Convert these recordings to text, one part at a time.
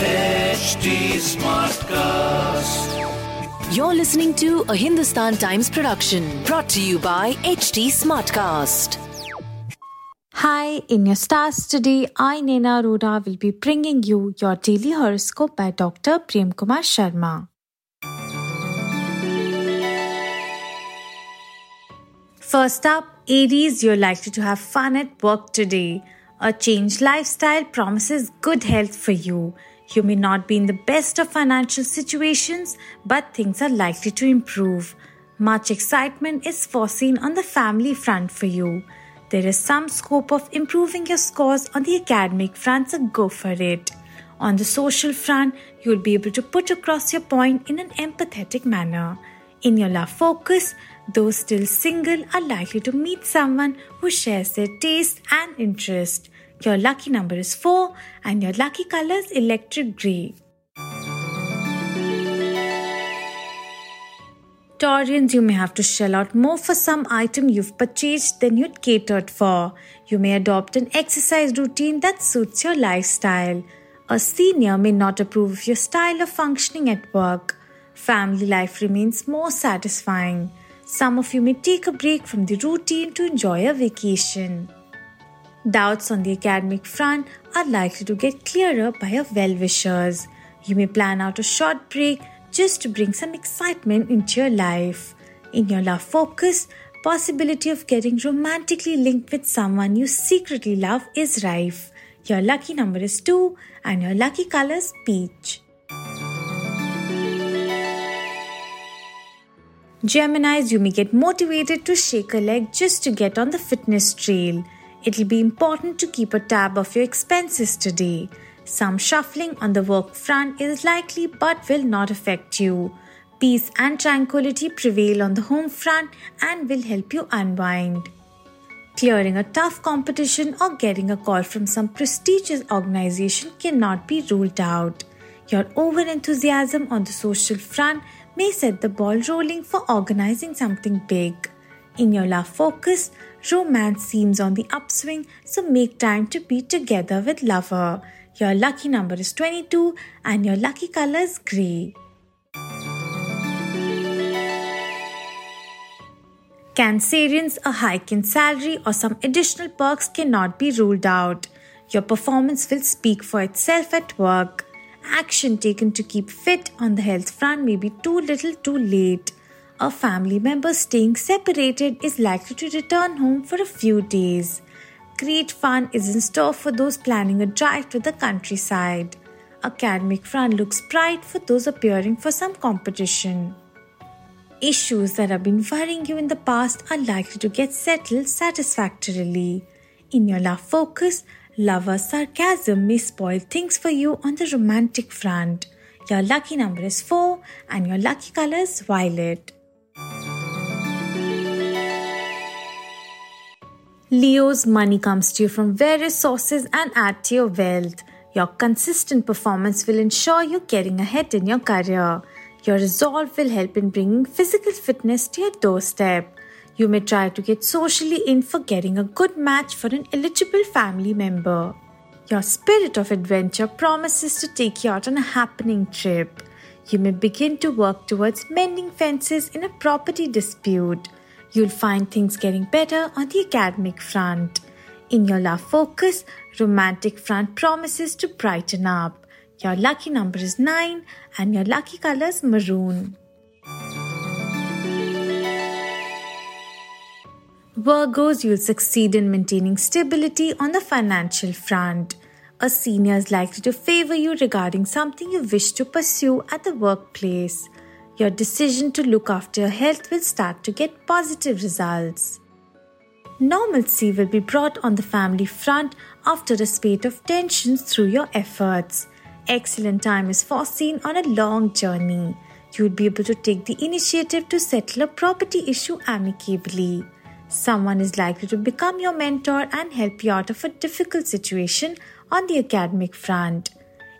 HT Smartcast. You're listening to a Hindustan Times production brought to you by HT Smartcast. Hi, in your stars today, I, Nena Arora, will be bringing you your daily horoscope by Dr. Prem Kumar Sharma. First up, Aries, you're likely to have fun at work today. A changed lifestyle promises good health for you. You may not be in the best of financial situations, but things are likely to improve. Much excitement is foreseen on the family front for you. There is some scope of improving your scores on the academic front, so go for it. On the social front, you will be able to put across your point in an empathetic manner. In your love focus, those still single are likely to meet someone who shares their taste and interest. Your lucky number is 4 and your lucky color is electric grey. Taurians, you may have to shell out more for some item you've purchased than you'd catered for. You may adopt an exercise routine that suits your lifestyle. A senior may not approve of your style of functioning at work. Family life remains more satisfying. Some of you may take a break from the routine to enjoy a vacation. Doubts on the academic front are likely to get clearer by your well wishers. You may plan out a short break just to bring some excitement into your life. In your love focus, possibility of getting romantically linked with someone you secretly love is rife. Your lucky number is 2 and your lucky color is peach. Geminis, you may get motivated to shake a leg just to get on the fitness trail. It'll be important to keep a tab of your expenses today. Some shuffling on the work front is likely but will not affect you. Peace and tranquility prevail on the home front and will help you unwind. Clearing a tough competition or getting a call from some prestigious organization cannot be ruled out. Your over enthusiasm on the social front may set the ball rolling for organizing something big. In your love focus, romance seems on the upswing, so make time to be together with lover. Your lucky number is 22 and your lucky color is grey. Cancerians, a hike in salary or some additional perks cannot be ruled out. Your performance will speak for itself at work. Action taken to keep fit on the health front may be too little too late. A family member staying separated is likely to return home for a few days. Great fun is in store for those planning a drive to the countryside. Academic front looks bright for those appearing for some competition. Issues that have been worrying you in the past are likely to get settled satisfactorily. In your love focus, lover sarcasm may spoil things for you on the romantic front. Your lucky number is 4 and your lucky color is violet. Leo's money comes to you from various sources and add to your wealth. Your consistent performance will ensure you're getting ahead in your career. Your resolve will help in bringing physical fitness to your doorstep. You may try to get socially in for getting a good match for an eligible family member. Your spirit of adventure promises to take you out on a happening trip. You may begin to work towards mending fences in a property dispute. You'll find things getting better on the academic front. In your love focus, romantic front promises to brighten up. Your lucky number is 9 and your lucky color is maroon. Virgos, you'll succeed in maintaining stability on the financial front. A senior is likely to favor you regarding something you wish to pursue at the workplace. Your decision to look after your health will start to get positive results. Normalcy will be brought on the family front after a spate of tensions through your efforts. Excellent time is foreseen on a long journey. You will be able to take the initiative to settle a property issue amicably. Someone is likely to become your mentor and help you out of a difficult situation on the academic front.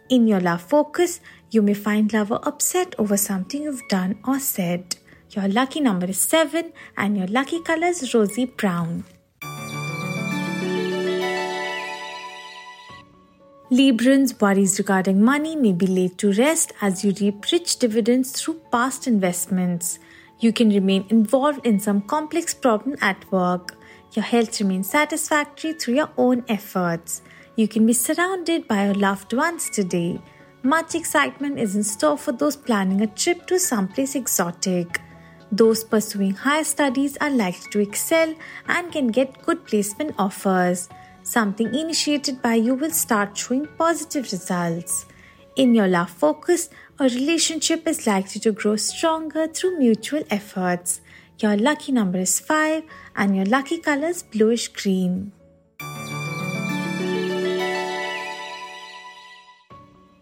In your love focus, you may find lover upset over something you've done or said. Your lucky number is 7 and your lucky color is rosy brown. Librans' worries regarding money may be laid to rest as you reap rich dividends through past investments. You can remain involved in some complex problem at work. Your health remains satisfactory through your own efforts. You can be surrounded by your loved ones today. Much excitement is in store for those planning a trip to someplace exotic. Those pursuing higher studies are likely to excel and can get good placement offers. Something initiated by you will start showing positive results. In your love focus, a relationship is likely to grow stronger through mutual efforts. Your lucky number is 5 and your lucky color is bluish green.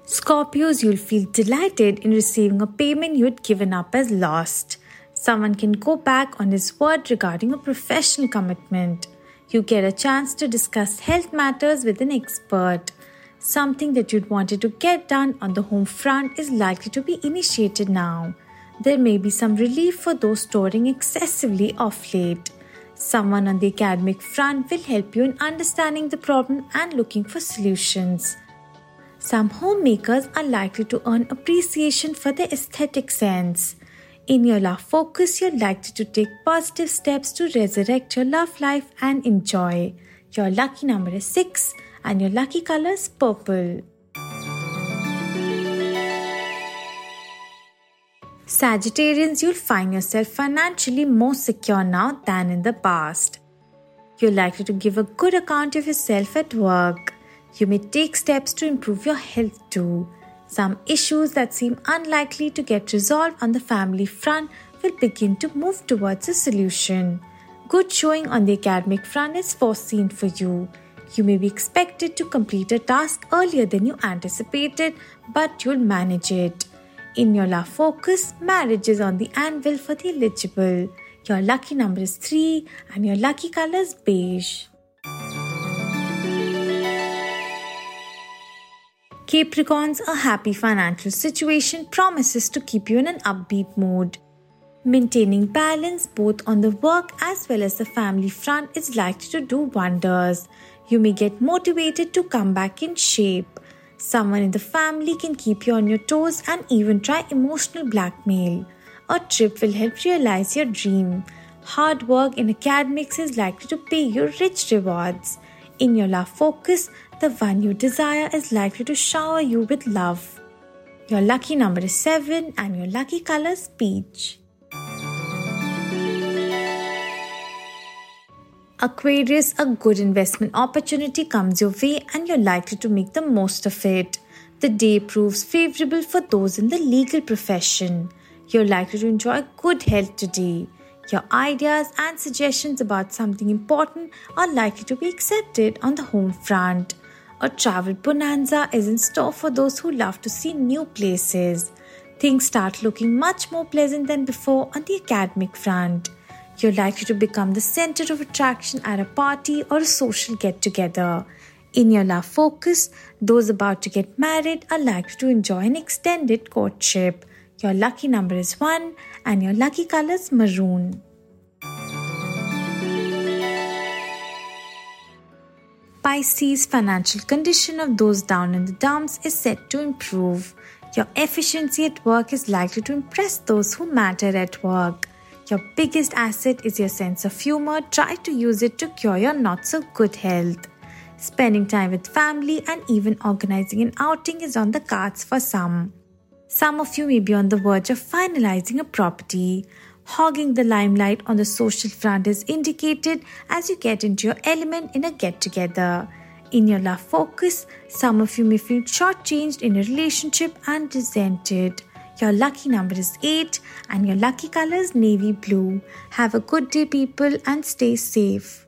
Scorpios, you'll feel delighted in receiving a payment you'd given up as lost. Someone can go back on his word regarding a professional commitment. You get a chance to discuss health matters with an expert. Something that you'd wanted to get done on the home front is likely to be initiated now. There may be some relief for those storing excessively off late. Someone on the academic front will help you in understanding the problem and looking for solutions. Some homemakers are likely to earn appreciation for their aesthetic sense. In your love focus, you're likely to take positive steps to resurrect your love life and enjoy. Your lucky number is 6 and your lucky color is purple. Sagittarians, you'll find yourself financially more secure now than in the past. You're likely to give a good account of yourself at work. You may take steps to improve your health too. Some issues that seem unlikely to get resolved on the family front will begin to move towards a solution. Good showing on the academic front is foreseen for you. You may be expected to complete a task earlier than you anticipated, but you'll manage it. In your love focus, marriage is on the anvil for the eligible. Your lucky number is 3 and your lucky color is beige. Capricorns, a happy financial situation promises to keep you in an upbeat mood. Maintaining balance both on the work as well as the family front is likely to do wonders. You may get motivated to come back in shape. Someone in the family can keep you on your toes and even try emotional blackmail. A trip will help realize your dream. Hard work in academics is likely to pay you rich rewards. In your love focus, the one you desire is likely to shower you with love. Your lucky number is 7 and your lucky color is peach. Aquarius, a good investment opportunity comes your way and you're likely to make the most of it. The day proves favorable for those in the legal profession. You're likely to enjoy good health today. Your ideas and suggestions about something important are likely to be accepted on the home front. A travel bonanza is in store for those who love to see new places. Things start looking much more pleasant than before on the academic front. You're likely to become the center of attraction at a party or a social get together. In your love focus, those about to get married are likely to enjoy an extended courtship. Your lucky number is 1 and your lucky colors maroon. Pisces' financial condition of those down in the dumps is set to improve. Your efficiency at work is likely to impress those who matter at work. Your biggest asset is your sense of humor. Try to use it to cure your not so good health. Spending time with family and even organizing an outing is on the cards for some. Some of you may be on the verge of finalizing a property. Hogging the limelight on the social front is indicated as you get into your element in a get together. In your love focus, some of you may feel shortchanged in a relationship and resented. Your lucky number is 8 and your lucky color is navy blue. Have a good day, people, and stay safe.